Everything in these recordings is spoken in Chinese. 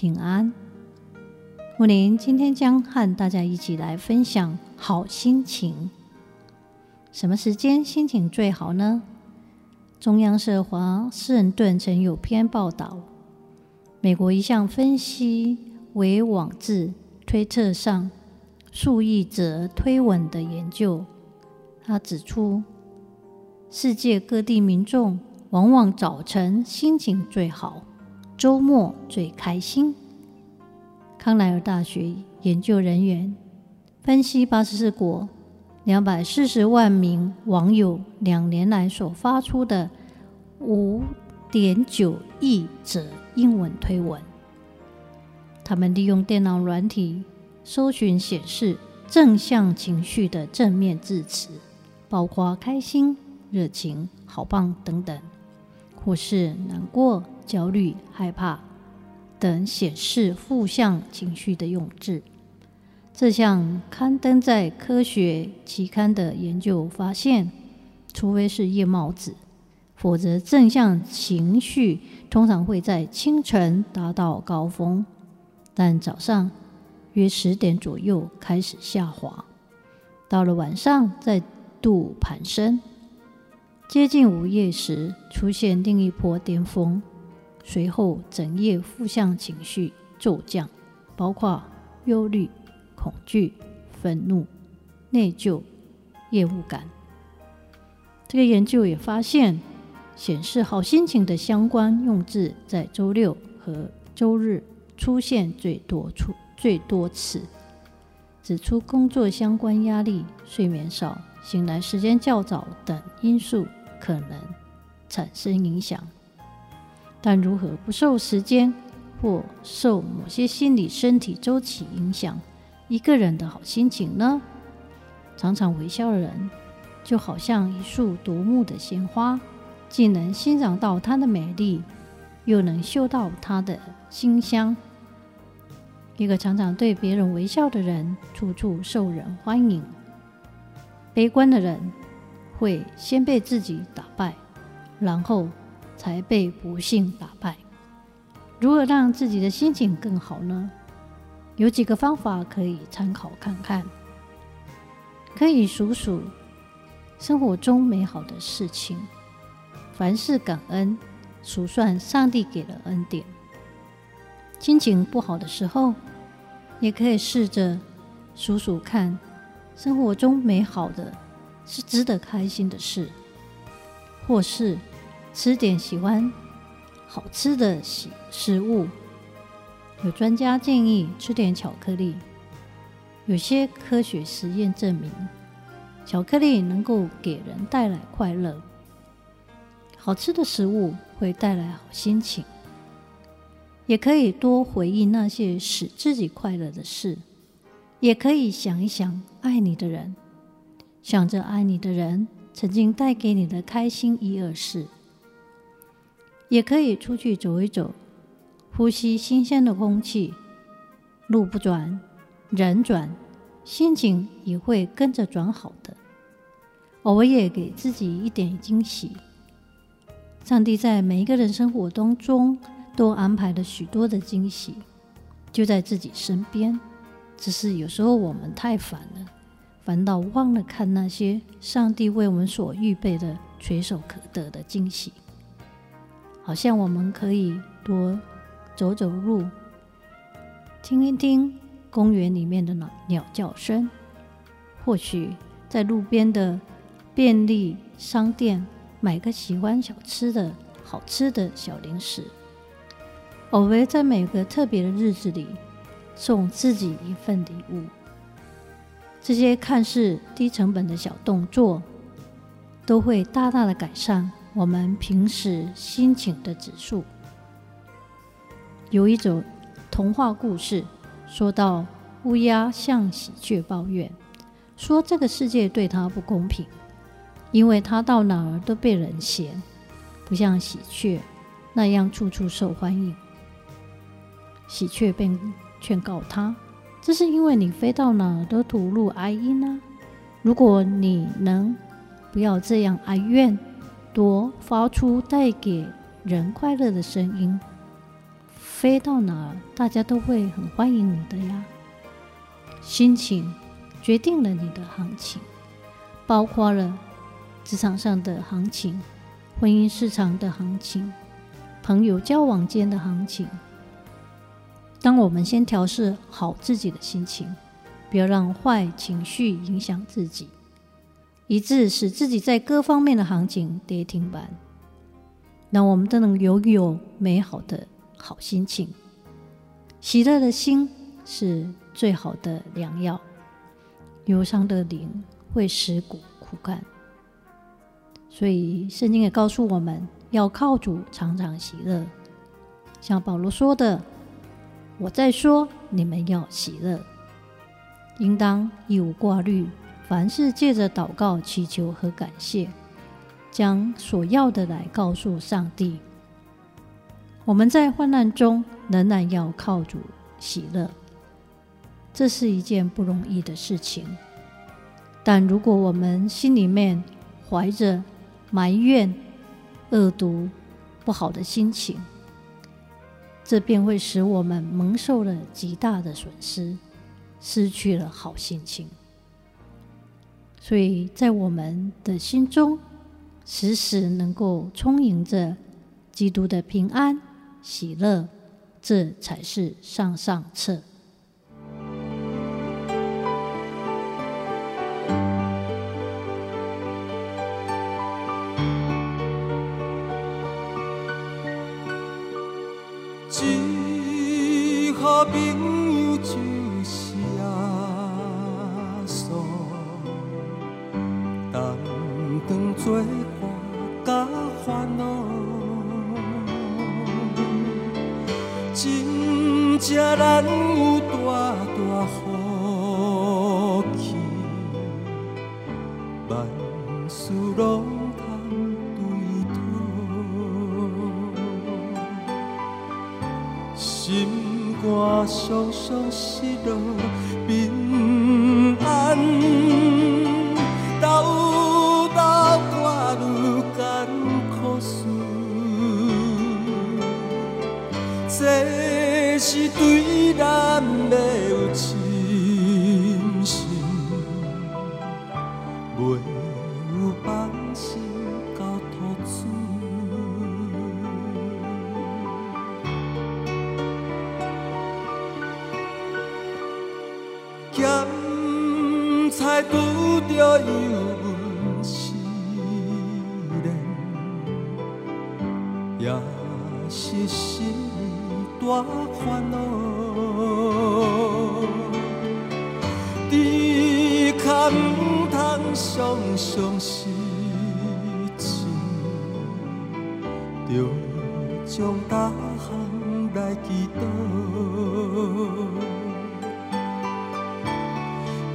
平安。木林今天将和大家一起来分享好心情。什么时间心情最好呢？中央社华盛顿曾有篇报道，美国一项分析为网志推特上数亿则推文的研究，他指出，世界各地民众。往往早晨心情最好，周末最开心。康奈尔大学研究人员分析八十四国两百四十万名网友两年来所发出的五点九亿则英文推文，他们利用电脑软体搜寻显示正向情绪的正面字词，包括开心、热情、好棒等等。或是难过、焦虑、害怕等显示负向情绪的用字。这项刊登在科学期刊的研究发现，除非是夜猫子，否则正向情绪通常会在清晨达到高峰，但早上约十点左右开始下滑，到了晚上再度攀升。接近午夜时，出现另一波巅峰，随后整夜负向情绪骤降，包括忧虑、恐惧、愤怒、内疚、厌恶感。这个研究也发现，显示好心情的相关用字在周六和周日出现最多处最多次，指出工作相关压力、睡眠少、醒来时间较早等因素。可能产生影响，但如何不受时间或受某些心理、身体周期影响一个人的好心情呢？常常微笑的人，就好像一束夺目的鲜花，既能欣赏到它的美丽，又能嗅到它的馨香。一个常常对别人微笑的人，处处受人欢迎。悲观的人，会先被自己打败，然后才被不幸打败。如何让自己的心情更好呢？有几个方法可以参考看看。可以数数生活中美好的事情，凡事感恩，数算上帝给的恩典。心情不好的时候，也可以试着数数看生活中美好的。是值得开心的事，或是吃点喜欢好吃的喜食物。有专家建议吃点巧克力，有些科学实验证明，巧克力能够给人带来快乐。好吃的食物会带来好心情，也可以多回忆那些使自己快乐的事，也可以想一想爱你的人。想着爱你的人曾经带给你的开心一二事，也可以出去走一走，呼吸新鲜的空气，路不转，人转，心情也会跟着转好的。偶尔也给自己一点惊喜。上帝在每一个人生活当中都安排了许多的惊喜，就在自己身边，只是有时候我们太烦了。烦到忘了看那些上帝为我们所预备的垂手可得的惊喜，好像我们可以多走走路，听一听公园里面的鸟鸟叫声，或许在路边的便利商店买个喜欢小吃的好吃的小零食，偶尔在每个特别的日子里送自己一份礼物。这些看似低成本的小动作，都会大大的改善我们平时心情的指数。有一种童话故事，说到乌鸦向喜鹊抱怨，说这个世界对它不公平，因为它到哪儿都被人嫌，不像喜鹊那样处处受欢迎。喜鹊便劝告他：“这是因为你飞到哪儿都吐露哀音啊！如果你能不要这样哀怨，多发出带给人快乐的声音。”飞到哪儿，大家都会很欢迎你的呀。心情决定了你的行情，包括了职场上的行情、婚姻市场的行情、朋友交往间的行情。当我们先调试好自己的心情，不要让坏情绪影响自己，以致使自己在各方面的行情跌停板，那我们都能拥有美好的。好心情，喜乐的心是最好的良药。忧伤的灵会使骨枯干，所以圣经也告诉我们要靠主常常喜乐。像保罗说的：“我再说，你们要喜乐，应当一无挂虑，凡是借着祷告、祈求和感谢，将所要的来告诉上帝。”我们在患难中仍然要靠主喜乐，这是一件不容易的事情。但如果我们心里面怀着埋怨、恶毒、不好的心情，这便会使我们蒙受了极大的损失，失去了好心情。所以在我们的心中，时时能够充盈着基督的平安。喜乐，这才是上上策。正难有大大福气，万事拢通对讨，心肝常常失落拄着油温试炼，也是心。大烦恼，只可唔通常常失志，着将大项来祈祷，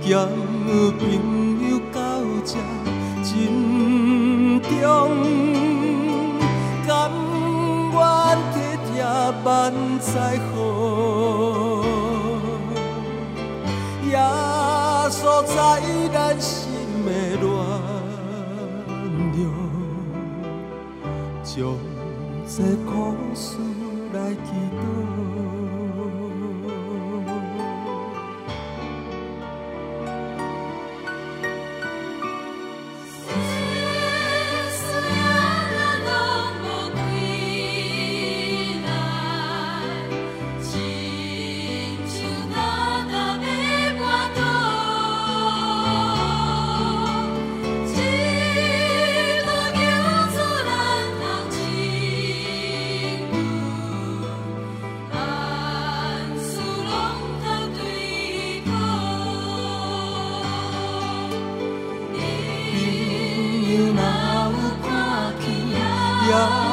交朋友到这真重，甘愿。万载好，耶稣在咱心的暖流，将这苦事来祈祷。yeah.